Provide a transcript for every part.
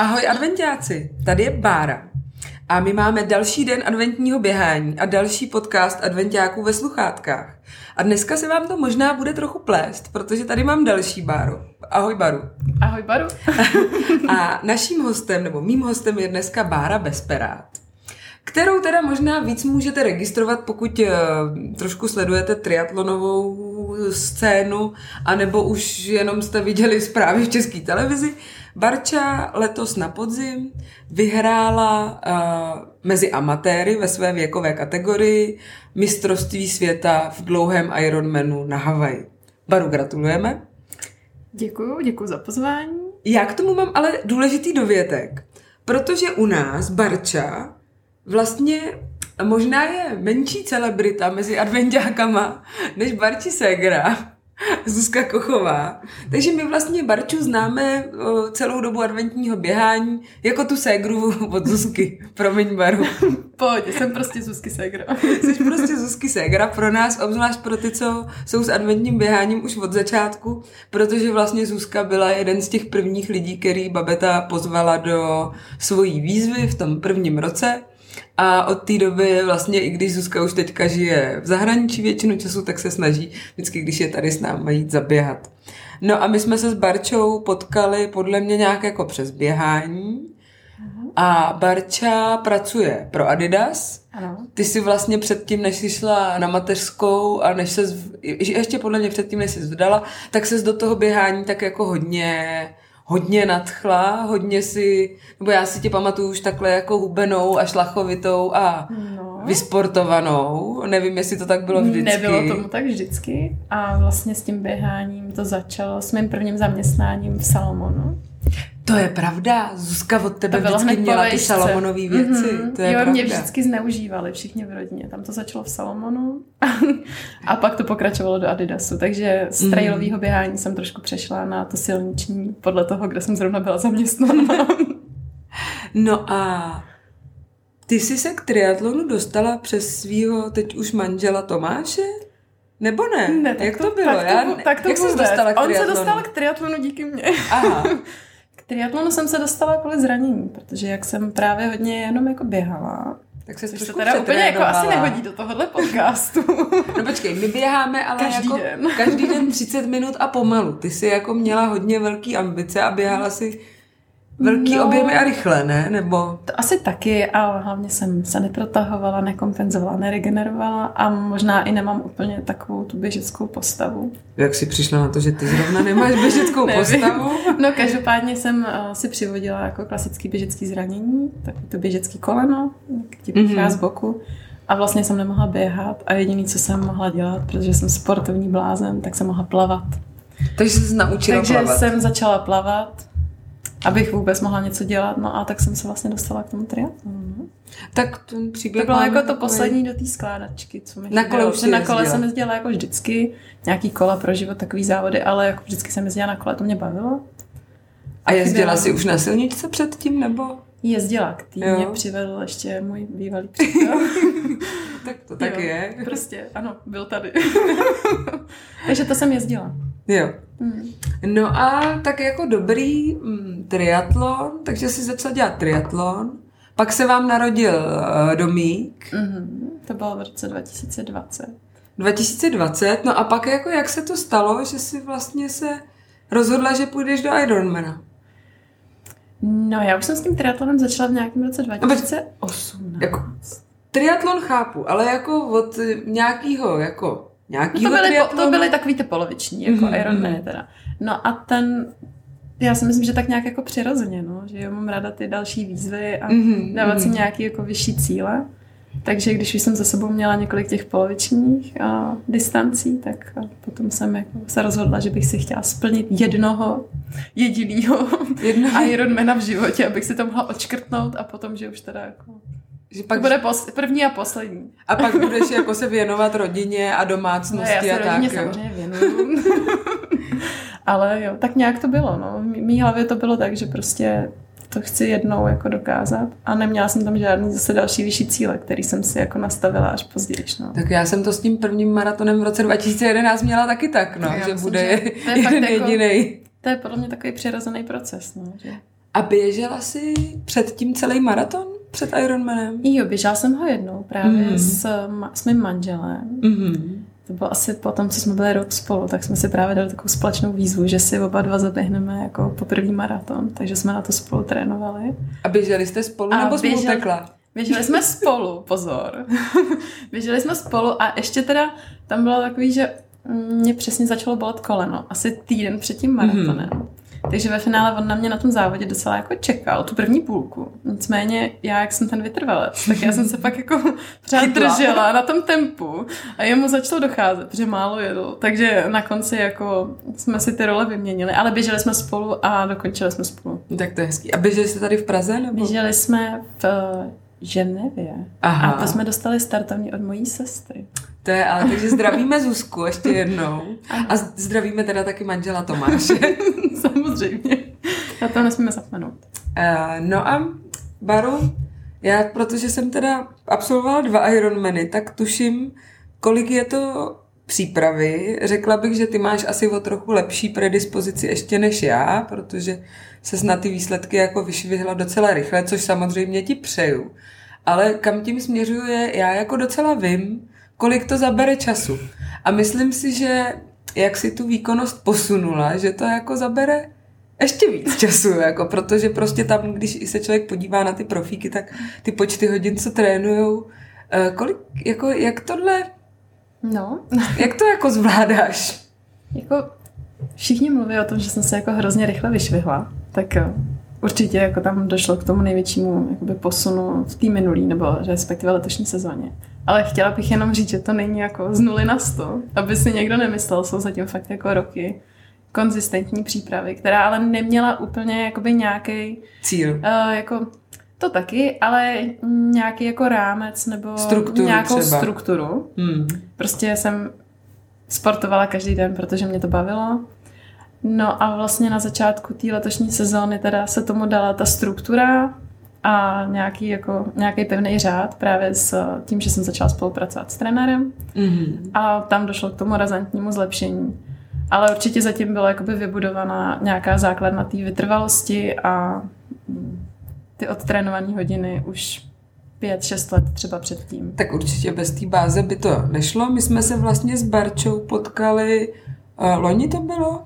Ahoj adventiáci, tady je Bára. A my máme další den adventního běhání a další podcast adventiáků ve sluchátkách. A dneska se vám to možná bude trochu plést, protože tady mám další Báru. Ahoj Baru. Ahoj Baru. a naším hostem, nebo mým hostem je dneska Bára Besperát kterou teda možná víc můžete registrovat, pokud uh, trošku sledujete triatlonovou scénu, anebo už jenom jste viděli zprávy v české televizi. Barča letos na podzim vyhrála uh, mezi amatéry ve své věkové kategorii mistrovství světa v dlouhém Ironmanu na Havaji. Baru, gratulujeme. Děkuji, děkuji za pozvání. Já k tomu mám ale důležitý dovětek, protože u nás Barča vlastně možná je menší celebrita mezi adventákama než Barči Segra. Zuzka Kochová. Takže my vlastně Barču známe celou dobu adventního běhání jako tu ségru od Zuzky. Promiň, Baru. Pojď, jsem prostě Zuzky ségra. Jsi prostě Zuzky ségra pro nás, obzvlášť pro ty, co jsou s adventním běháním už od začátku, protože vlastně Zuzka byla jeden z těch prvních lidí, který Babeta pozvala do svojí výzvy v tom prvním roce a od té doby vlastně, i když Zuzka už teďka žije v zahraničí většinu času, tak se snaží vždycky, když je tady s námi, jít zaběhat. No a my jsme se s Barčou potkali podle mě nějak jako přes běhání. A Barča pracuje pro Adidas. Ano. Ty si vlastně předtím, než jsi šla na mateřskou a než se, ještě podle mě předtím, než jsi vdala, tak se do toho běhání tak jako hodně hodně nadchla, hodně si, nebo já si tě pamatuju už takhle jako hubenou a šlachovitou a no. vysportovanou. Nevím, jestli to tak bylo vždycky. Nebylo tomu tak vždycky a vlastně s tím běháním to začalo s mým prvním zaměstnáním v Salomonu. To je pravda, Zuzka od tebe to vždycky měla ty Salomonové věci. Mm-hmm. To je jo, pravda. mě vždycky zneužívali všichni v rodině. Tam to začalo v Salomonu a pak to pokračovalo do Adidasu. Takže z mm. trailového běhání jsem trošku přešla na to silniční podle toho, kde jsem zrovna byla zaměstnána. no a ty jsi se k triatlonu dostala přes svého teď už manžela Tomáše? Nebo ne? ne jak to, to bylo? Tak to, Já, tak to jak se dostala k On se dostal k triatlonu díky mně. Aha. Triatlonu jsem se dostala kvůli zranění, protože jak jsem právě hodně jenom jako běhala, tak se se teda úplně jako asi nehodí do tohohle podcastu. no počkej, my běháme ale každý jako den. každý den 30 minut a pomalu. Ty jsi jako měla hodně velký ambice a běhala si velký no, objemy a rychle, ne? Nebo... To asi taky, ale hlavně jsem se neprotahovala, nekompenzovala, neregenerovala a možná i nemám úplně takovou tu běžeckou postavu. Jak jsi přišla na to, že ty zrovna nemáš běžeckou postavu? No každopádně jsem uh, si přivodila jako klasický běžecký zranění, takový to běžecký koleno, ti mm-hmm. z boku. A vlastně jsem nemohla běhat a jediný, co jsem mohla dělat, protože jsem sportovní blázen, tak jsem mohla plavat. Takže jsi se naučila Takže plavat. jsem začala plavat abych vůbec mohla něco dělat, no a tak jsem se vlastně dostala k tomu triatlonu. Tak ten příběh To bylo jako to poslední do té skládačky, co mi Na kole už Na kole jsem jezdila jako vždycky, nějaký kola pro život, takový závody, ale jako vždycky jsem jezdila na kole, to mě bavilo. A jezdila jsi už na silničce předtím, nebo? Jezdila, k tým mě přivedl ještě můj bývalý přítel. tak to tak jo, je. Prostě, ano, byl tady. Takže to jsem jezdila. Jo. Hmm. No a tak jako dobrý mm, triatlon, takže si začala dělat triatlon. Pak se vám narodil uh, Domík. Mm-hmm. To bylo v roce 2020. 2020, no a pak jako jak se to stalo, že si vlastně se rozhodla, že půjdeš do Ironmana? No já už jsem s tím triatlonem začala v nějakém roce 2018. Jako, triatlon chápu, ale jako od nějakého jako nějakýho no to, byly, to byly takový ty poloviční, jako mm-hmm. Ironman teda. No a ten, já si myslím, že tak nějak jako přirozeně, no, že já mám ráda ty další výzvy a mm-hmm. dávat si nějaký jako vyšší cíle. Takže když už jsem za sebou měla několik těch polovičních a, distancí, tak a potom jsem jako se rozhodla, že bych si chtěla splnit jednoho jedinýho Jedno... Ironmana v životě, abych si to mohla odškrtnout a potom, že už teda jako že pak, to bude pos- první a poslední. A pak budeš jako se věnovat rodině a domácnosti no, já se a rodině tak. samozřejmě věnuju. Ale jo, tak nějak to bylo. No. V mý hlavě to bylo tak, že prostě to chci jednou jako dokázat a neměla jsem tam žádný zase další vyšší cíle, který jsem si jako nastavila až později. No. Tak já jsem to s tím prvním maratonem v roce 2011 měla taky tak, no, já že myslím, bude že to je jeden jako, jediný. To je podle mě takový přirozený proces. No, že A běžela jsi před tím celý maraton? Před Ironmanem? Jo, běžela jsem ho jednou právě mm. s, s mým manželem. Mm. To bylo asi po tom, co jsme byli rok spolu, tak jsme si právě dali takovou společnou výzvu, že si oba dva zaběhneme jako po první maraton, takže jsme na to spolu trénovali. A běželi jste spolu A nebo běžel, spolu tekla? Běželi jsme spolu, pozor. běželi jsme spolu a ještě teda tam bylo takový, že mě přesně začalo bolet koleno, asi týden před tím maratonem. Mm-hmm. Takže ve finále on na mě na tom závodě docela jako čekal, tu první půlku. Nicméně já, jak jsem ten vytrvalec, tak já jsem se pak jako pořád držela na tom tempu a jemu začalo docházet, že málo jedl. Takže na konci jako jsme si ty role vyměnili, ale běželi jsme spolu a dokončili jsme spolu. Tak to je hezký. A běželi jste tady v Praze? Nebo? Běželi jsme v Ženevě. Aha. A to jsme dostali startovní od mojí sestry. To je, ale takže zdravíme Zuzku ještě jednou. A zdravíme teda taky manžela Tomáše. Samozřejmě. Na to nesmíme zapomenout. Uh, no a Baru, já, protože jsem teda absolvovala dva Ironmany, tak tuším, kolik je to přípravy. Řekla bych, že ty máš asi o trochu lepší predispozici ještě než já, protože se na ty výsledky jako vyšvihla docela rychle, což samozřejmě ti přeju. Ale kam tím směřuje, já jako docela vím, kolik to zabere času. A myslím si, že jak si tu výkonnost posunula, že to jako zabere ještě víc času, jako, protože prostě tam, když se člověk podívá na ty profíky, tak ty počty hodin, co trénujou, eh, kolik, jako, jak tohle, no. jak to jako zvládáš? Jako všichni mluví o tom, že jsem se jako hrozně rychle vyšvihla, tak eh, určitě jako tam došlo k tomu největšímu jakoby, posunu v té minulý, nebo respektive letošní sezóně. Ale chtěla bych jenom říct, že to není jako z nuly na sto, aby si někdo nemyslel, jsou zatím fakt jako roky konzistentní přípravy, která ale neměla úplně jakoby nějaký cíl. Uh, jako to taky, ale nějaký jako rámec nebo strukturu nějakou třeba. strukturu. Hmm. Prostě jsem sportovala každý den, protože mě to bavilo. No a vlastně na začátku té letošní sezóny teda se tomu dala ta struktura a nějaký, jako, nějaký pevný řád právě s tím, že jsem začala spolupracovat s trenérem mm-hmm. a tam došlo k tomu razantnímu zlepšení. Ale určitě zatím byla jakoby vybudovaná nějaká základna té vytrvalosti a ty odtrénované hodiny už pět, šest let třeba předtím. Tak určitě bez té báze by to nešlo. My jsme se vlastně s Barčou potkali, uh, loni to bylo?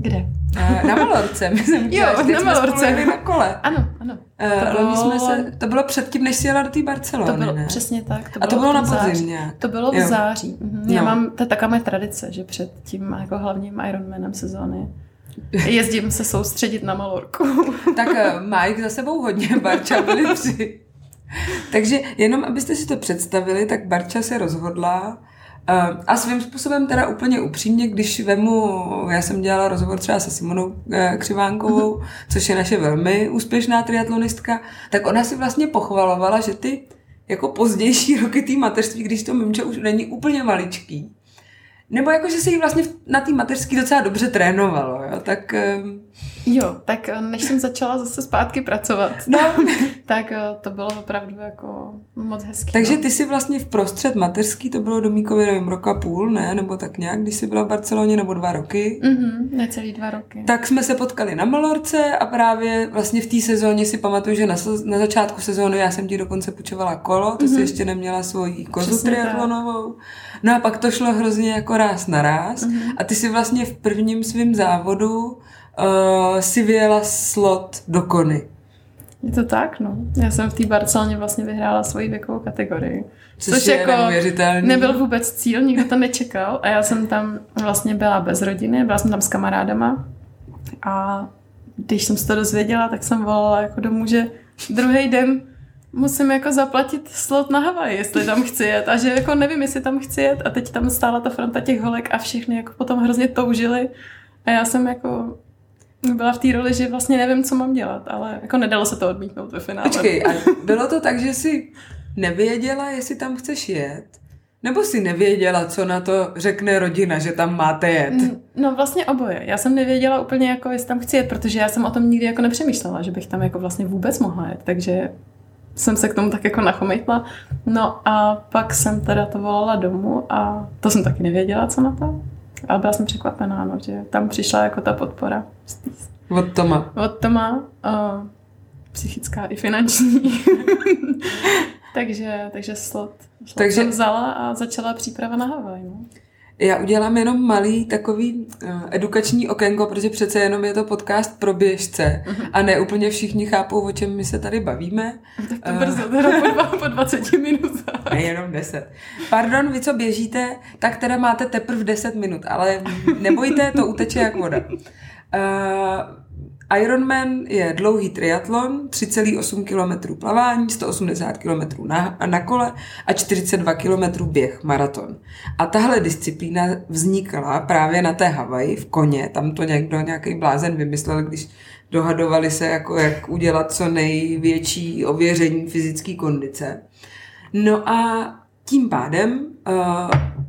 Kde? Uh, na Malorce. My jsem jo, na Malorce. na kole. Ano, ano. Uh, to, bylo... jsme se, to bylo předtím, než jsi jela do té Barcelony, To bylo ne? přesně tak. To A to bylo na podzim nějak. To bylo v jo. září. Mhm. Já no. mám, to je taková moje tradice, že před tím jako hlavním Ironmanem sezóny jezdím se soustředit na Malorku. tak má jich za sebou hodně, Barča byli tři. Takže jenom, abyste si to představili, tak Barča se rozhodla, Eh, a svým způsobem teda úplně upřímně, když vemu, já jsem dělala rozhovor třeba se Simonou eh, Křivánkovou, což je naše velmi úspěšná triatlonistka, tak ona si vlastně pochvalovala, že ty jako pozdější roky té mateřství, když to mimče už není úplně maličký, nebo jako, že se jí vlastně na té mateřský docela dobře trénovalo, jo? tak... Jo, tak eh, než jsem začala zase zpátky pracovat, no. tak eh, to bylo opravdu jako moc hezký. Takže no. ty si vlastně v prostřed mateřský, to bylo do Míkovy, nevím, roka půl, ne? Nebo tak nějak, když jsi byla v Barceloně, nebo dva roky. Mhm, necelý dva roky. Tak jsme se potkali na Malorce a právě vlastně v té sezóně si pamatuju, že na, na začátku sezóny já jsem ti dokonce půjčovala kolo, to mm-hmm. si mhm. ještě neměla svoji kozu triatlonovou. No a pak to šlo hrozně jako ráz na ráz mm-hmm. a ty si vlastně v prvním svém závodu uh, si vyjela slot do Kony. Je to tak, no. Já jsem v té Barceloně vlastně vyhrála svoji věkovou kategorii. Což, což je jako nebyl vůbec cíl, nikdo to nečekal a já jsem tam vlastně byla bez rodiny, byla jsem tam s kamarádama a když jsem se to dozvěděla, tak jsem volala jako domů, že druhý den musím jako zaplatit slot na Havaj, jestli tam chci jet. A že jako nevím, jestli tam chci jet. A teď tam stála ta fronta těch holek a všichni jako potom hrozně toužili. A já jsem jako byla v té roli, že vlastně nevím, co mám dělat, ale jako nedalo se to odmítnout ve finále. Počkej, a bylo to tak, že jsi nevěděla, jestli tam chceš jet? Nebo si nevěděla, co na to řekne rodina, že tam máte jet? No vlastně oboje. Já jsem nevěděla úplně, jako, jestli tam chci jet, protože já jsem o tom nikdy jako nepřemýšlela, že bych tam jako vlastně vůbec mohla jet. Takže jsem se k tomu tak jako nachomejtla. No a pak jsem teda to volala domů a to jsem taky nevěděla, co na to. Ale byla jsem překvapená, no, že tam přišla jako ta podpora. Od Toma. Od Toma. Uh, psychická i finanční. takže, takže slot. Takže jsem vzala a začala příprava na Havaj. No. Já udělám jenom malý takový uh, edukační okénko, protože přece jenom je to podcast pro běžce uh-huh. a ne úplně všichni chápou, o čem my se tady bavíme. Tak to brzo, teda po, dva, po 20 minutách. Ne, jenom 10. Pardon, vy co běžíte, tak teda máte teprve 10 minut, ale nebojte, to uteče jak voda. Uh, Ironman je dlouhý triatlon, 3,8 km plavání, 180 km na, na kole a 42 km běh, maraton. A tahle disciplína vznikla právě na té Havaji v koně, tam to někdo, nějaký blázen vymyslel, když dohadovali se, jako jak udělat co největší ověření fyzické kondice. No a tím pádem uh,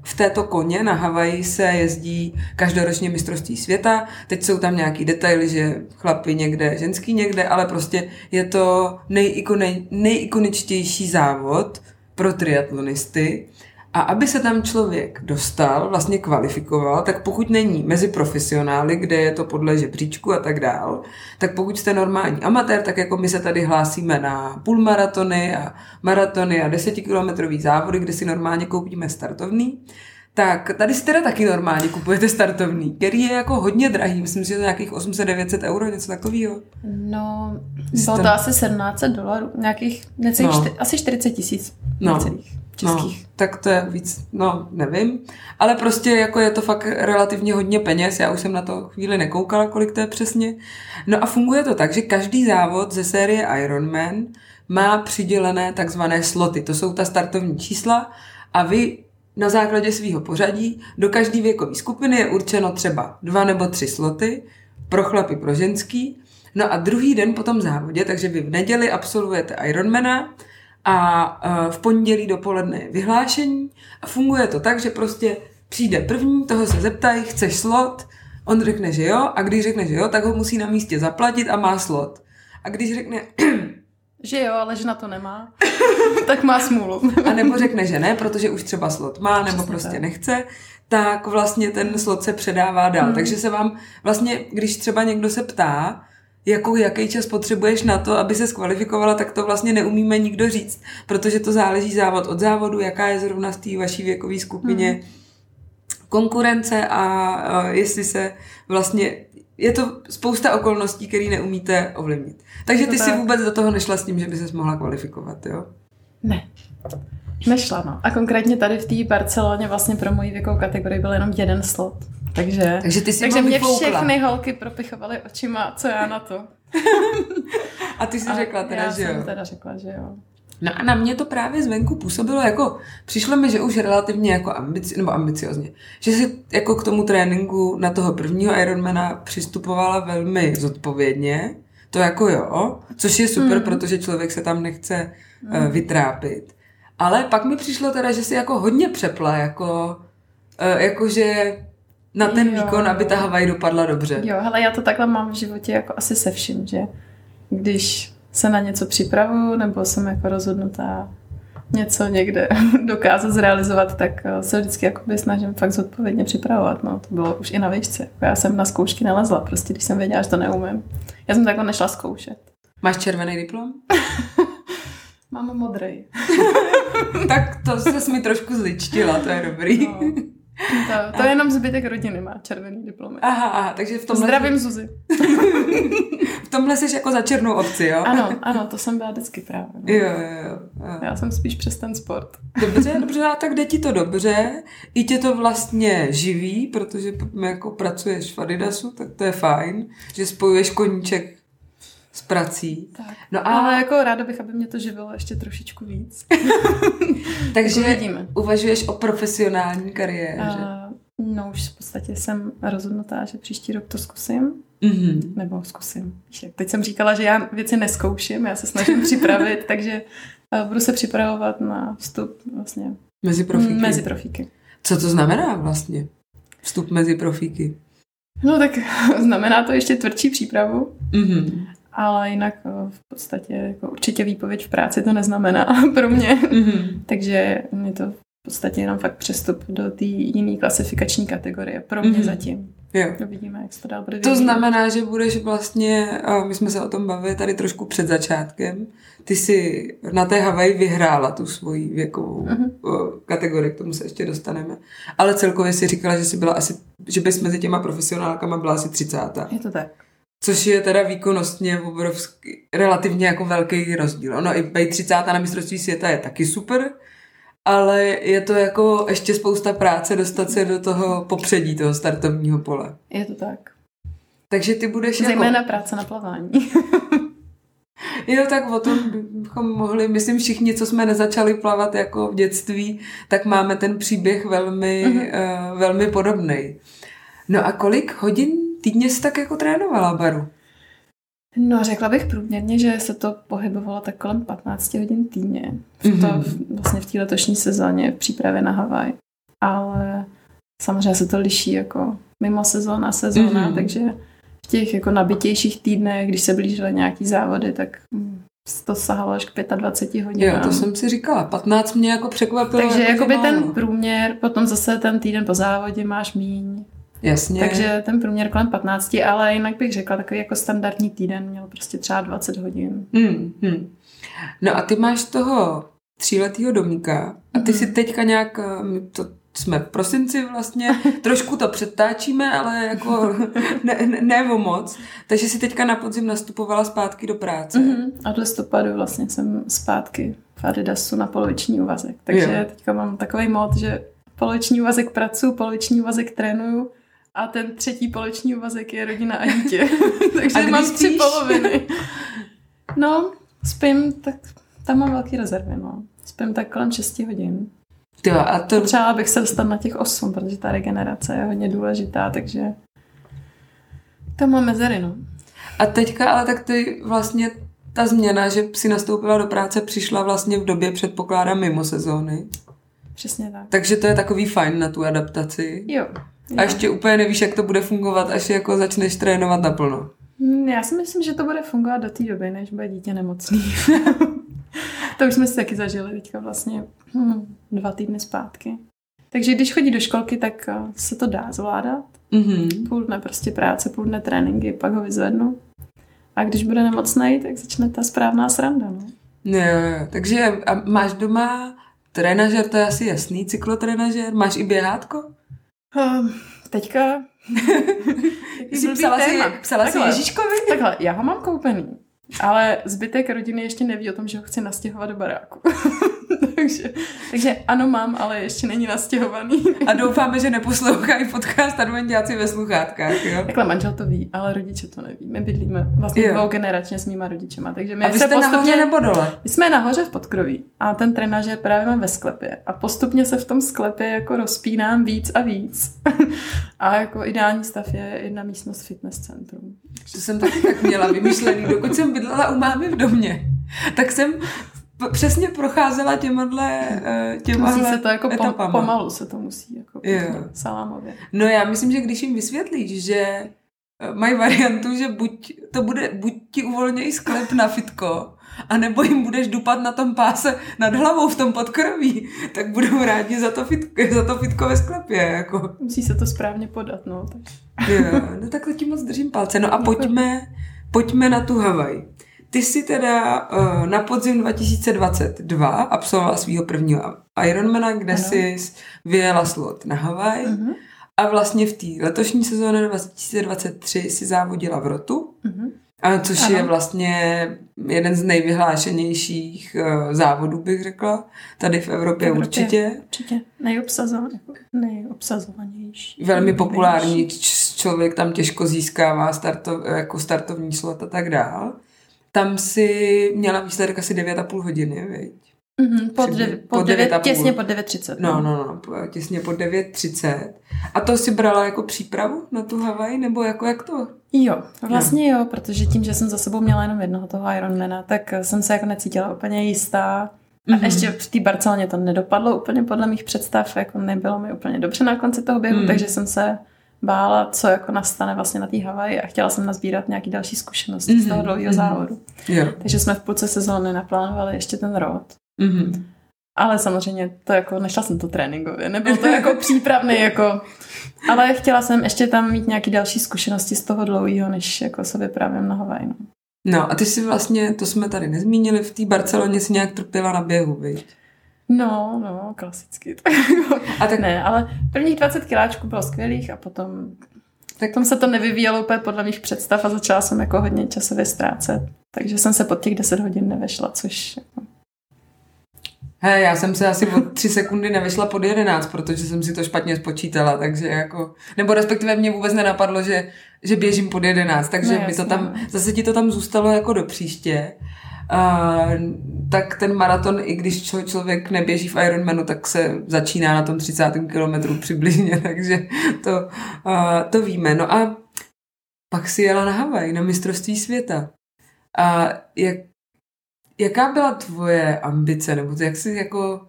v této koně na Havaji se jezdí každoročně mistrovství světa. Teď jsou tam nějaký detaily, že chlapi někde, ženský někde, ale prostě je to nejikone, nejikoničtější závod pro triatlonisty. A aby se tam člověk dostal, vlastně kvalifikoval, tak pokud není mezi profesionály, kde je to podle žebříčku a tak dál, tak pokud jste normální amatér, tak jako my se tady hlásíme na půlmaratony a maratony a desetikilometrový závody, kde si normálně koupíme startovný, tak tady si teda taky normálně kupujete startovný, který je jako hodně drahý, myslím si, že to nějakých 800-900 euro, něco takového. No, bylo to asi 1700 dolarů, nějakých necelých no. čty, asi 40 tisíc. No. Necelých českých. No, tak to je víc, no nevím, ale prostě jako je to fakt relativně hodně peněz, já už jsem na to chvíli nekoukala, kolik to je přesně. No a funguje to tak, že každý závod ze série Ironman má přidělené takzvané sloty, to jsou ta startovní čísla a vy na základě svého pořadí do každé věkové skupiny je určeno třeba dva nebo tři sloty pro chlapy, pro ženský. No a druhý den po tom závodě, takže vy v neděli absolvujete Ironmana, a v pondělí dopoledne je vyhlášení a funguje to tak, že prostě přijde první, toho se zeptají, chceš slot, on řekne, že jo, a když řekne, že jo, tak ho musí na místě zaplatit a má slot. A když řekne, že jo, ale že na to nemá, tak má smůlu. a nebo řekne, že ne, protože už třeba slot má, nebo Přesně prostě tak. nechce, tak vlastně ten slot se předává dál. Hmm. Takže se vám vlastně, když třeba někdo se ptá, jakou, jaký čas potřebuješ na to, aby se skvalifikovala, tak to vlastně neumíme nikdo říct, protože to záleží závod od závodu, jaká je zrovna v té vaší věkové skupině hmm. konkurence a uh, jestli se vlastně je to spousta okolností, které neumíte ovlivnit. Takže ty si vůbec do toho nešla s tím, že by se mohla kvalifikovat, jo? Ne. Nešla, no. A konkrétně tady v té Barceloně vlastně pro moji věkovou kategorii byl jenom jeden slot. Takže, takže, ty jsi takže mě vyfoukla. všechny holky propichovaly očima, co já na to. a ty jsi a řekla teda, já že jo? jsem teda řekla, že jo. No a na mě to právě zvenku působilo jako, přišlo mi, že už relativně jako ambici, nebo ambiciozně, že si jako k tomu tréninku na toho prvního Ironmana přistupovala velmi zodpovědně, to jako jo, což je super, mm. protože člověk se tam nechce mm. uh, vytrápit. Ale pak mi přišlo teda, že si jako hodně přepla, jako, uh, jako že na ten jo. výkon, aby ta Havaj dopadla dobře. Jo, ale já to takhle mám v životě jako asi se vším, že když se na něco připravuju, nebo jsem jako rozhodnutá něco někde dokázat zrealizovat, tak eh, se vždycky jakoby snažím fakt zodpovědně připravovat. No, to bylo už i na výšce. Já jsem na zkoušky nalezla, prostě když jsem věděla, že to neumím. Já jsem takhle nešla zkoušet. Máš červený diplom? Mám modrý. tak to se mi trošku zličtila, to je dobrý. No. To, to je jenom zbytek rodiny má červený diplomy. Aha, aha, takže v tomhle... Zdravím Zuzi. v tomhle jsi jako za černou obci, jo? Ano, ano, to jsem byla vždycky právě. No. Jo, jo, jo. Já jsem spíš přes ten sport. Dobře, dobře, a tak jde ti to dobře. I tě to vlastně živí, protože jako pracuješ v Adidasu, tak to je fajn, že spojuješ koníček s prací. Tak. No a... Ale jako ráda bych, aby mě to živilo ještě trošičku víc. Takže Uvidíme. uvažuješ o profesionální kariéře? Uh, no už v podstatě jsem rozhodnutá, že příští rok to zkusím. Mm-hmm. Nebo zkusím. Teď jsem říkala, že já věci neskouším, já se snažím připravit, takže uh, budu se připravovat na vstup vlastně mezi profíky. Mezi profíky. Co to znamená vlastně? Vstup mezi profíky? No tak znamená to ještě tvrdší přípravu. Mm-hmm ale jinak eh, v podstatě jako určitě výpověď v práci to neznamená pro mě. Mm-hmm. Takže je to v podstatě jenom fakt přestup do té jiné klasifikační kategorie. Pro mě mm-hmm. zatím. Jo. Uvidíme, jak se to dál bude To znamená, že budeš vlastně, my jsme se o tom bavili tady trošku před začátkem, ty si na té Havaji vyhrála tu svoji věkovou Mhm. uh-huh. kategorii, k tomu se ještě dostaneme. Ale celkově si říkala, že jsi byla asi, že bys mezi těma profesionálkama byla asi 30. Je to tak. Což je teda výkonnostně obrovský, relativně jako velký rozdíl. Ono i být 30. na mistrovství světa je taky super, ale je to jako ještě spousta práce dostat se do toho popředí toho startovního pole. Je to tak. Takže ty budeš Zejména jako... práce na plavání. Jo, tak o tom bychom mohli, myslím všichni, co jsme nezačali plavat jako v dětství, tak máme ten příběh velmi, Mhm. uh, velmi podobný. No a kolik hodin týdně jsi tak jako trénovala baru? No, řekla bych průměrně, že se to pohybovalo tak kolem 15 hodin týdně. V to, Mhm. v, vlastně v té letošní sezóně v přípravě na Havaj. Ale samozřejmě se to liší jako mimo sezóna, sezóna, Mhm. takže v těch jako nabitějších týdnech, když se blížily nějaký závody, tak mm, to sahalo až k 25 Jo, hodinám. to jsem si říkala. 15 mě jako překvapilo. Takže jako, jakoby ten průměr, potom zase ten týden po závodě máš míň. Jasně. Takže ten průměr kolem 15, ale jinak bych řekla, takový jako standardní týden měl prostě třeba 20 hodin. Hmm, hmm. No a ty máš toho tříletýho domíka a ty Mhm. si teďka nějak, eh, my to jsme v prosinci vlastně, trošku to předtáčíme, ale jako ne, ne, ne o moc. Takže si teďka na podzim nastupovala zpátky do práce. Mm-hmm. Od listopadu vlastně jsem zpátky v Adidasu na poloviční úvazek. Takže Jo. teďka mám takový mod, že poloviční úvazek pracuji, poloviční úvazek trénuju a ten třetí poloviční úvazek je rodina a dítě. Takže A mám tři spíš? poloviny. No, spím, tak tam mám velký rezervy, no. Spím tak kolem 6 hodin. Jo, a to, Potřebovala bych se dostat na těch 8, protože ta regenerace je hodně důležitá, takže tam mám mezery, no. a teďka ale tak ty vlastně ta změna, že si nastoupila do práce, přišla vlastně v době, předpokládám, mimo sezóny. Přesně tak. Takže to je takový fajn na tu adaptaci. Jo. A ještě úplně nevíš, jak to bude fungovat, až jako začneš trénovat naplno. Hmm, Já si myslím, že to bude fungovat do té doby, než bude dítě nemocný. to už jsme si taky zažili teďka vlastně hm, dva týdny zpátky. Takže když chodí do školky, tak eh, se to dá zvládat. Mm-hmm. Půl dne prostě práce, půl dne tréninky, pak ho vyzvednu. A když bude nemocný, tak začne ta správná sranda. No. Jo, takže a máš doma trenažer, to je asi jasný, cyklotrenažer, máš i běhátko? Um, teďka... Jsi psala si, psala si. Ježíškovi? Takhle, já ho mám koupený, ale zbytek rodiny ještě neví o tom, že ho chci nastěhovat do baráku. takže, takže ano, mám, ale ještě není nastěhovaný. A doufáme, že neposlouchají podcast adventiáci ve sluchátkách, jo? Takhle manžel to ví, ale rodiče to neví. My bydlíme vlastně Jo. dvou generačně s mýma rodičema, takže my A vy se jste nahoře nebo dole? My jsme nahoře v podkroví a ten trenažer právě mám ve sklepě a postupně se v tom sklepě jako rozpínám víc a víc. a jako ideální stav je jedna místnost fitness centrum. To jsem taky tak měla vymyšlený, dokud jsem bydlela u mámy v domě. Tak jsem přesně procházela těmahle, eh, těmahle Musí se to jako etapama. pomalu se to musí jako salámově. No já myslím, že když jim vysvětlíš, že eh, mají variantu, že buď to bude, buď ti uvolnějí sklep na fitko, anebo jim budeš dupat na tom páse nad hlavou v tom podkroví, tak budou rádi za to fitko, za to fitko ve sklepě, jako. Musí se to správně podat, no. Tak. Jo, no takhle ti moc držím palce. No a pojďme, pojďme na tu Havaj. Ty jsi teda uh, na podzim 2022 absolvovala svého prvního Ironmana, kde Ano. jsi vyjela slot na Havaj. Mhm. A vlastně v té letošní sezóně 2023 si závodila v Rotu, a což Ano. je vlastně jeden z nejvyhlášenějších uh, závodů, bych řekla, tady v Evropě, V Evropě. určitě. Určitě nejobsazovanější. Velmi populární, č- člověk tam těžko získává starto, jako startovní slot a tak dál. Tam si měla výsledek asi 9,5 hodiny, viď? Mhm, pod, dev, pod pod devět, 9,5. těsně pod 9.30. No, no, no, po- těsně pod 9.30. A to si brala jako přípravu na tu Havaj, nebo jako jak to? Jo, vlastně jo, protože tím, že jsem za sebou měla jenom jednoho toho Ironmana, tak jsem se jako necítila úplně jistá. A Mhm. mm-hmm. ještě v té Barceloně to nedopadlo úplně podle mých představ, jako nebylo mi úplně dobře na konci toho běhu, mm. takže jsem se bála, co jako nastane vlastně na té Havaji a chtěla jsem nazbírat nějaký další zkušenosti mm-hmm. z toho Mhm, dlouhého mhm. závodu. Jo. Takže jsme v půlce sezóny naplánovali ještě ten rod. Mhm. ale samozřejmě to jako, nešla jsem to tréninkově, nebyl to jako přípravný, jako, ale chtěla jsem ještě tam mít nějaký další zkušenosti z toho dlouhého, než jako se vypravím na Havaj. No. no a ty si vlastně, to jsme tady nezmínili, v té Barceloně si nějak trpěla na běhu, viď? No, no, klasicky. a tak... Ne, ale prvních 20 kiláčků bylo skvělých a potom tak tam se to nevyvíjelo úplně podle mých představ a začala jsem jako hodně časově ztrácet. Takže jsem se pod těch 10 hodin nevešla, což jako... He, já jsem se asi o tři sekundy nevešla pod 11, protože jsem si to špatně spočítala, takže jako, nebo respektive mě vůbec nenapadlo, že, že běžím pod 11, takže no, mi to tam, zase ti to tam zůstalo jako do příště. Tak ten maraton, i když člověk neběží v Ironmanu, tak se začíná na tom 30. kilometru přibližně, takže to, to víme. No a pak si jela na Havaj, na mistrovství světa. A jak, jaká byla tvoje ambice, nebo to, jak jsi jako,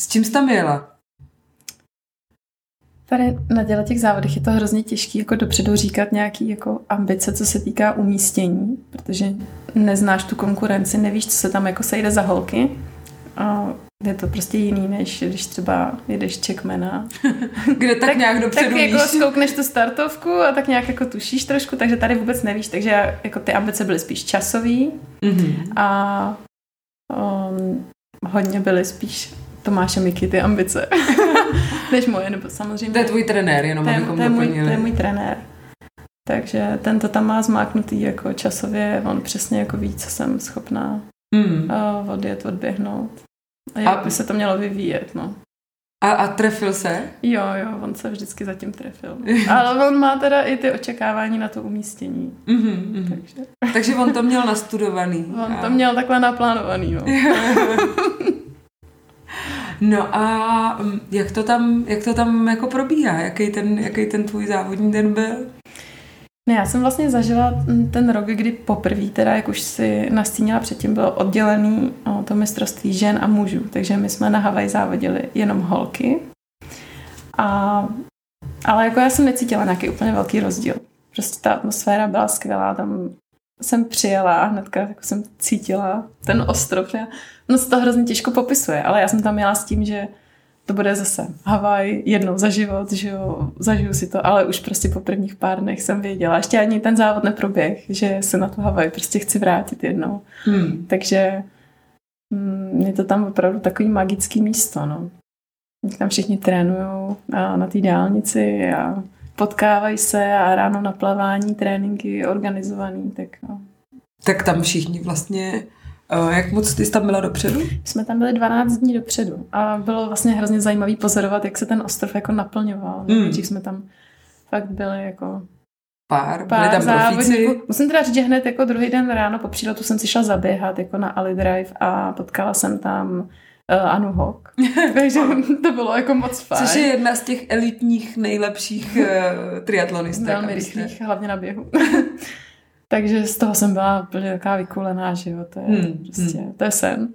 s čím jsi tam jela? Tady na těle těch závodech je to hrozně těžké jako dopředu říkat nějaký jako ambice, co se týká umístění, protože neznáš tu konkurenci, nevíš, co se tam jako sejde za holky. A je to prostě jiný, než když třeba jedeš checkmana. Kde tak, tak nějak dopředu Tak jako zkoukneš tu startovku a tak nějak jako tušíš trošku, takže tady vůbec nevíš. Takže jako ty ambice byly spíš časový mm-hmm. a um, hodně byly spíš Tomáše Miky ty ambice, než moje, nebo samozřejmě. To je tvůj trenér, jenom to je, abychom to je, můj, to je můj trenér. Takže ten to tam má zmáknutý jako časově, on přesně jako ví, co jsem schopná hmm. uh, odjet, odběhnout. A jak a... by se to mělo vyvíjet, no. A, a trefil se? Jo, jo, on se vždycky zatím trefil. Ale on má teda i ty očekávání na to umístění. Mm-hmm, mm-hmm. Takže. Takže on to měl nastudovaný. On a... to měl takhle naplánovaný, no. No a mm, jak to tam, jak to tam jako probíhá? Jaký ten, jaký ten tvůj závodní den byl? Ne, já jsem vlastně zažila ten rok, kdy poprvé, teda jak už si nastínila předtím, bylo oddělený o, to mistrovství žen a mužů. Takže my jsme na Havaj závodili jenom holky. A, ale jako já jsem necítila nějaký úplně velký rozdíl. Prostě ta atmosféra byla skvělá, tam jsem přijela a hnedka jako jsem cítila ten ostrov. Já, no se to hrozně těžko popisuje, ale já jsem tam jela s tím, že to bude zase Havaj jednou za život, že jo, zažiju si to, ale už prostě po prvních pár dnech jsem věděla, ještě ani ten závod neproběh, že se na to Havaj prostě chci vrátit jednou. Hmm. Takže mm, je to tam opravdu takový magický místo, no. Tam všichni trénují na, na té dálnici a potkávají se a ráno na plavání, tréninky organizovaný, tak no. Tak tam všichni vlastně Uh, jak moc ty jsi tam byla dopředu? Jsme tam byli 12 dní dopředu a bylo vlastně hrozně zajímavý pozorovat, jak se ten ostrov jako naplňoval. Mm. jsme tam fakt byli jako pár, pár byli tam závodníků. Musím teda říct, že hned jako druhý den ráno po příletu jsem si šla zaběhat jako na Ali Drive a potkala jsem tam Anu Hok. Takže to bylo jako moc fajn. Což je jedna z těch elitních nejlepších uh, triatlonistek. Velmi rychlých, hlavně na běhu. Takže z toho jsem byla úplně taková vykulená, že jo, to je hmm, prostě, hmm. to je sen.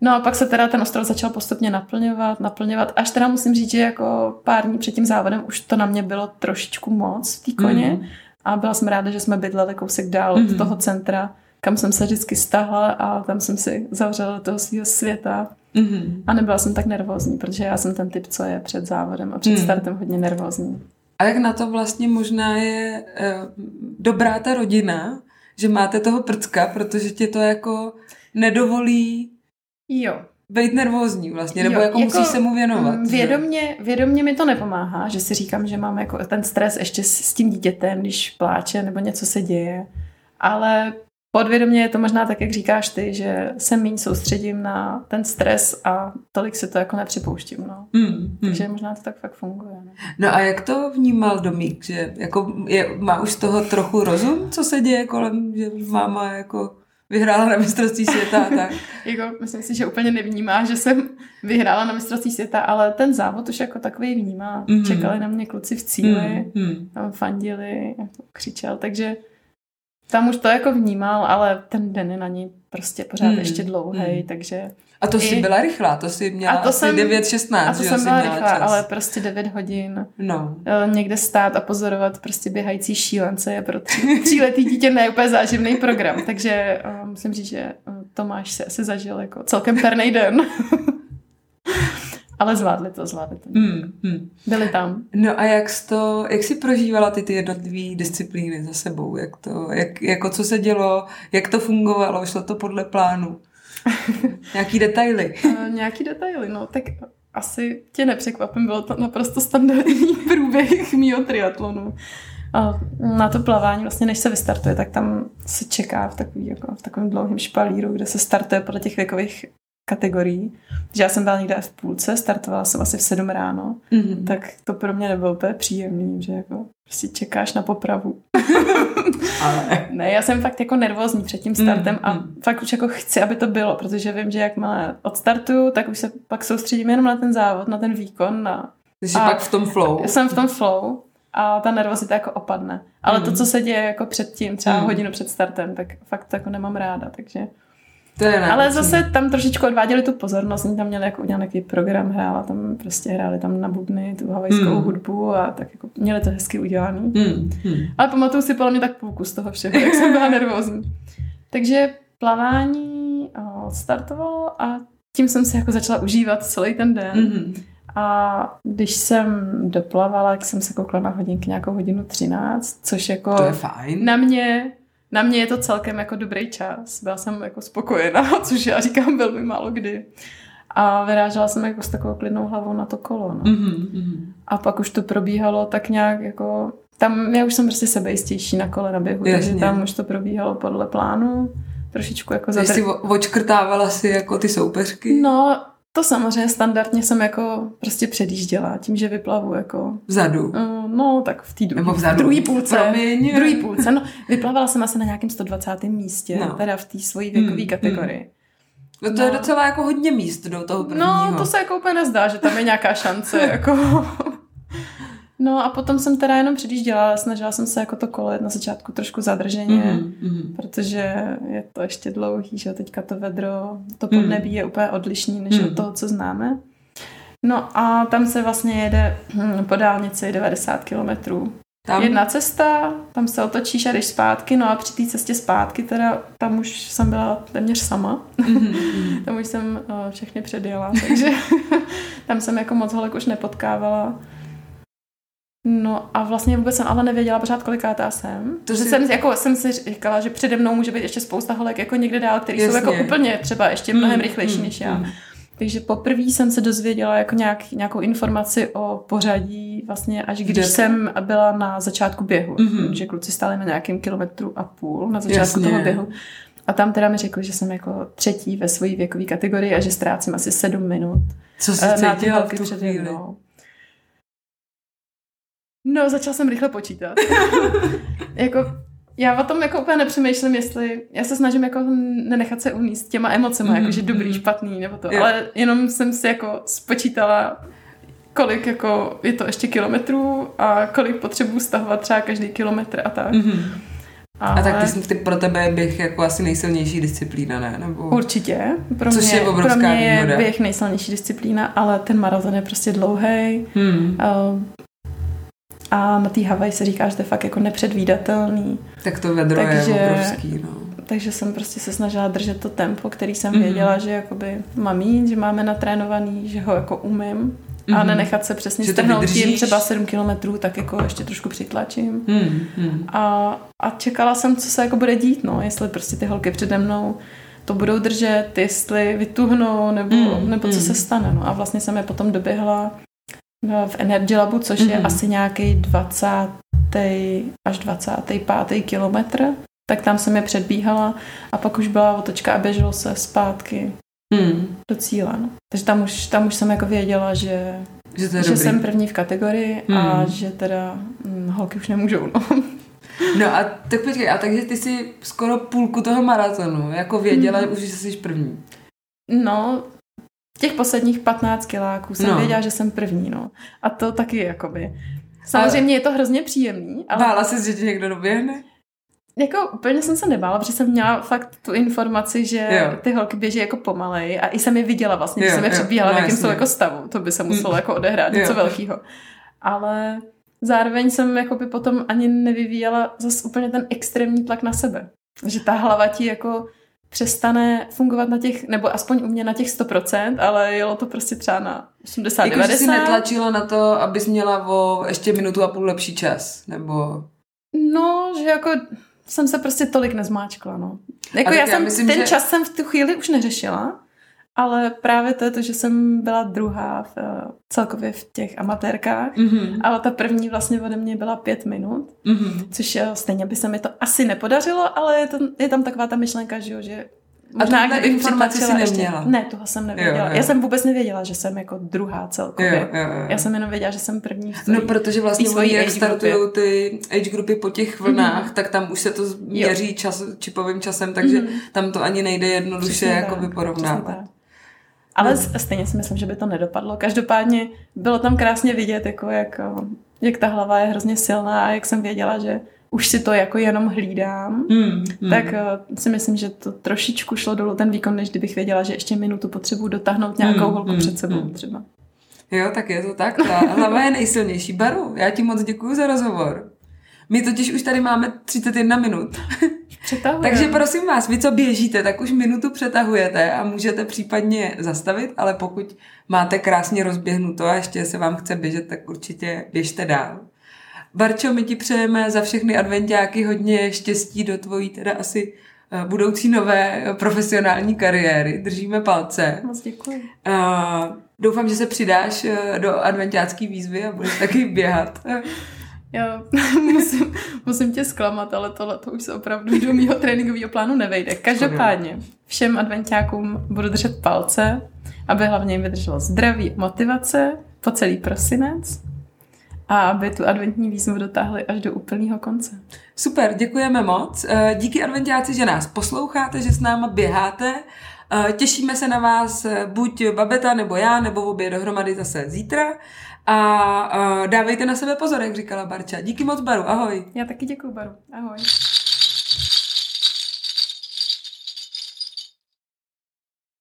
No a pak se teda ten ostrov začal postupně naplňovat, naplňovat, až teda musím říct, že jako pár dní před tím závodem už to na mě bylo trošičku moc v té koně hmm. a byla jsem ráda, že jsme bydleli kousek dál hmm. od toho centra, kam jsem se vždycky stáhla a tam jsem si zavřela do toho svého světa mm a nebyla jsem tak nervózní, protože já jsem ten typ, co je před závodem a před mm. startem hodně nervózní. A jak na to vlastně možná je e, dobrá ta rodina, že máte toho prcka, protože ti to jako nedovolí jo. být nervózní vlastně, nebo jo, jako, jako musíš se mu věnovat. Vědomně, vědomně mi to nepomáhá, že si říkám, že mám jako ten stres ještě s, s tím dítětem, když pláče nebo něco se děje. Ale Podvědomě je to možná tak, jak říkáš ty, že se méně soustředím na ten stres a tolik si to jako nepřipouštím. No. Mm, mm. Takže možná to tak fakt funguje. No, no a jak to vnímal Domík? Že jako je, má už z toho trochu rozum, co se děje kolem, že máma jako vyhrála na mistrovství světa a tak. jako, myslím si, že úplně nevnímá, že jsem vyhrála na mistrovství světa, ale ten závod už jako takový vnímá. Mm. Čekali na mě kluci v cíli, mm. tam fandili, křičel, takže tam už to jako vnímal, ale ten den je na ní prostě pořád hmm. ještě dlouhý, hmm. takže... A to jsi byla rychlá, to jsi měla a to asi 9-16, A to jsem byla rychlá, čas. ale prostě 9 hodin no. Eh, někde stát a pozorovat prostě běhající šílence je pro tři, tříletý dítě ne úplně záživný program, takže uh, musím říct, že uh, Tomáš si asi zažil jako celkem perný den. Ale zvládli to, zvládli to. Hmm, hmm. Byli tam. No a jak jsi, to, jak jsi prožívala ty, ty jednotlivé disciplíny za sebou? Jak to, jak, jako co se dělo, jak to fungovalo, šlo to podle plánu? Nějaký detaily? Uh, nějaký detaily, no tak asi tě nepřekvapím, bylo to naprosto standardní průběh mýho triatlonu. A na to plavání, vlastně než se vystartuje, tak tam se čeká v, takový, jako, v takovém dlouhém špalíru, kde se startuje podle těch věkových kategorií. Že já jsem byla někde v půlce, startovala jsem asi v 7 ráno, mm-hmm. tak to pro mě nebylo úplně příjemný, že jako prostě čekáš na popravu. Ale... ne, já jsem fakt jako nervózní před tím startem mm-hmm. a mhm. fakt už jako chci, aby to bylo, protože vím, že jakmile odstartuju, tak už se pak soustředím jenom na ten závod, na ten výkon. Na... Jsi a pak v tom flow. Jsem v tom flow a ta nervozita jako opadne. Ale mm. to, co se děje jako předtím, třeba mm. hodinu před startem, tak fakt jako nemám ráda, takže... To je Ale zase tam trošičku odváděli tu pozornost, oni tam měli jako nějaký program, hrála tam, prostě hráli tam na bubny tu havajskou mm. hudbu a tak jako měli to hezky udělaný. Mm. Mm. Ale pamatuju si podle mě tak půlku z toho všeho, jak jsem byla nervózní. Takže plavání startovalo a tím jsem si jako začala užívat celý ten den. Mm-hmm. A když jsem doplavala, tak jsem se koukla na hodinky nějakou hodinu 13, což jako... To je fajn. Na mě, na mě je to celkem jako dobrý čas. Byla jsem jako spokojená, což já říkám velmi málo kdy. A vyrážela jsem jako s takovou klidnou hlavou na to kolo. No. Mm-hmm. A pak už to probíhalo tak nějak jako... Tam já už jsem prostě sebejistější na kole na běhu, Jasně. takže tam už to probíhalo podle plánu trošičku jako zadr... Jsi očkrtávala si jako ty soupeřky? No, to samozřejmě standardně jsem jako prostě předjížděla tím, že vyplavu jako... Vzadu? Uh, no, tak v té Nebo vzadu. druhé půlce. Promiň. Druhý půlce, no. Vyplavala jsem asi na nějakém 120. místě, no. teda v té svojí věkové hmm, kategorii. Hmm. No to no. je docela jako hodně míst do toho prvního. No, to se jako úplně nezdá, že tam je nějaká šance, jako... No a potom jsem teda jenom předjížděla, snažila jsem se jako to kolo na začátku trošku zadrženě, mm-hmm. protože je to ještě dlouhý, že teďka to vedro, to mhm. podnebí mm. je úplně odlišný než mm. od toho, co známe. No a tam se vlastně jede hm, po dálnici 90 kilometrů. Tam? Jedna cesta, tam se otočíš a jdeš zpátky, no a při té cestě zpátky teda tam už jsem byla téměř sama. Mm-hmm. tam už jsem uh, všechny předjela, takže tam jsem jako moc holek už nepotkávala. No a vlastně vůbec jsem ale nevěděla pořád, kolikátá jsem. To že si... jsem, jako, jsem si říkala, že přede mnou může být ještě spousta holek jako někde dál, který Jasně. jsou jako úplně třeba ještě mnohem mm, rychlejší mm, než já. Mm. Takže poprvé jsem se dozvěděla jako nějak, nějakou informaci o pořadí vlastně až když Kde? jsem byla na začátku běhu. Mm-hmm. Že kluci stáli na nějakém kilometru a půl na začátku Jasně. toho běhu. A tam teda mi řekli, že jsem jako třetí ve své věkové kategorii a že ztrácím asi sedm minut. Co jsi eh, cítila v tu chvíli? No, začala jsem rychle počítat. jako, já o tom jako úplně nepřemýšlím, jestli, já se snažím jako nenechat se uníst těma emocema, mm, jako že dobrý, mm. špatný, nebo to, jo. ale jenom jsem si jako spočítala, kolik jako je to ještě kilometrů a kolik potřebuji stahovat třeba každý kilometr a tak. Mm-hmm. Ale... A tak ty, jsi, pro tebe běh jako asi nejsilnější disciplína, ne? Nebo... Určitě. Pro Což mě, je obrovská pro mě je běh nejsilnější disciplína, ale ten maraton je prostě dlouhý. Hmm. A na té Havaj se říká, že to je fakt jako nepředvídatelný. Tak to vedro takže, je obrovský, no. Takže jsem prostě se snažila držet to tempo, který jsem mm-hmm. věděla, že jakoby mám mít, že máme natrénovaný, že ho jako umím. Mm-hmm. A mhm. nenechat se přesně strhnout tím třeba 7 kilometrů, tak jako ještě trošku přitlačím. Mm-hmm. A, a čekala jsem, co se jako bude dít, no, jestli prostě ty holky přede mnou to budou držet, jestli vytuhnou, nebo, mm, nebo co mm. se stane. No. A vlastně jsem je potom doběhla v Energy Labu, což mm-hmm. je mhm. asi nějaký 20. až 25. kilometr, tak tam jsem je předbíhala a pak už byla otočka a běželo se zpátky mm. do cíle. No. Takže tam už, tam už jsem jako věděla, že, že, že jsem první v kategorii mm. a hmm. že teda hm, holky už nemůžou. No. No a tak počkej, a takže ty si skoro půlku toho maratonu jako věděla mm. už, že jsi první. No, těch posledních 15 kiláků jsem no. věděla, že jsem první, no. A to taky jakoby. Samozřejmě ale... je to hrozně příjemný, ale... Bála jsi, že ti někdo doběhne? Jako úplně jsem se nebála, protože jsem měla fakt tu informaci, že jo. ty holky běží jako pomalej a i jsem je viděla vlastně, když jsem je předbíhala, no, jakým jsou jako stavu. To by se muselo mm. jako odehrát, něco velkého. Ale zároveň jsem jako by potom ani nevyvíjela zase úplně ten extrémní tlak na sebe. Že ta hlava ti jako přestane fungovat na těch, nebo aspoň u mě na těch 100%, ale jelo to prostě třeba na 80, jako, 90. Že jsi netlačila na to, abys měla o ještě minutu a půl lepší čas, nebo... No, že jako jsem se prostě tolik nezmáčkla, no. Jako já, já jsem, myslím, ten že... čas jsem v tu chvíli už neřešila, ale právě to je to, že jsem byla druhá v, uh, celkově v těch amatérkách, mm-hmm. ale ta první vlastně ode mě byla pět minut, mm-hmm. což je, stejně by se mi to asi nepodařilo, ale je, to, je tam taková ta myšlenka, že jo, že Možná, a tuhle informaci si neměla? Ještě, ne, toho jsem nevěděla. Jo, jo. Já jsem vůbec nevěděla, že jsem jako druhá celkově. Jo, jo, jo. Já jsem jenom věděla, že jsem první. V no, protože vlastně oni, jak startují ty age grupy po těch vlnách, mm-hmm. tak tam už se to měří čas, čipovým časem, takže mm-hmm. tam to ani nejde jednoduše Přesně jako vyporovnávat. Ale no. stejně si myslím, že by to nedopadlo. Každopádně bylo tam krásně vidět, jako jak, jak ta hlava je hrozně silná a jak jsem věděla, že už si to jako jenom hlídám, mm, mm. tak uh, si myslím, že to trošičku šlo dolů ten výkon, než kdybych věděla, že ještě minutu potřebuji dotáhnout nějakou mm, holku mm, před sebou mm. třeba. Jo, tak je to tak. Ta hlava je nejsilnější. Baru, já ti moc děkuji za rozhovor. My totiž už tady máme 31 minut. Takže prosím vás, vy co běžíte, tak už minutu přetahujete a můžete případně zastavit, ale pokud máte krásně rozběhnuto a ještě se vám chce běžet, tak určitě běžte dál. Barčo, my ti přejeme za všechny adventiáky hodně štěstí do tvojí teda asi eh, budoucí nové profesionální kariéry. Držíme palce. Moc děkuji. Uh, doufám, že se přidáš eh, do adventiácké výzvy a budeš taky běhat. Já musím, musím tě zklamat, ale tohle to už se opravdu do mého tréninkového plánu nevejde. Každopádně všem adventiákům budu držet palce, aby hlavně jim vydrželo zdraví, motivace po celý prosinec a aby tu adventní výzvu dotáhli až do úplného konce. Super, děkujeme moc. Eh, díky adventiáci, že nás posloucháte, že s náma běháte. Eh, těšíme se na vás eh, buď Babeta nebo já, nebo obě dohromady zase zítra. A dávejte na sebe pozor, jak říkala Barča. Díky moc, Baru. Ahoj. Já taky děkuji, Baru. Ahoj.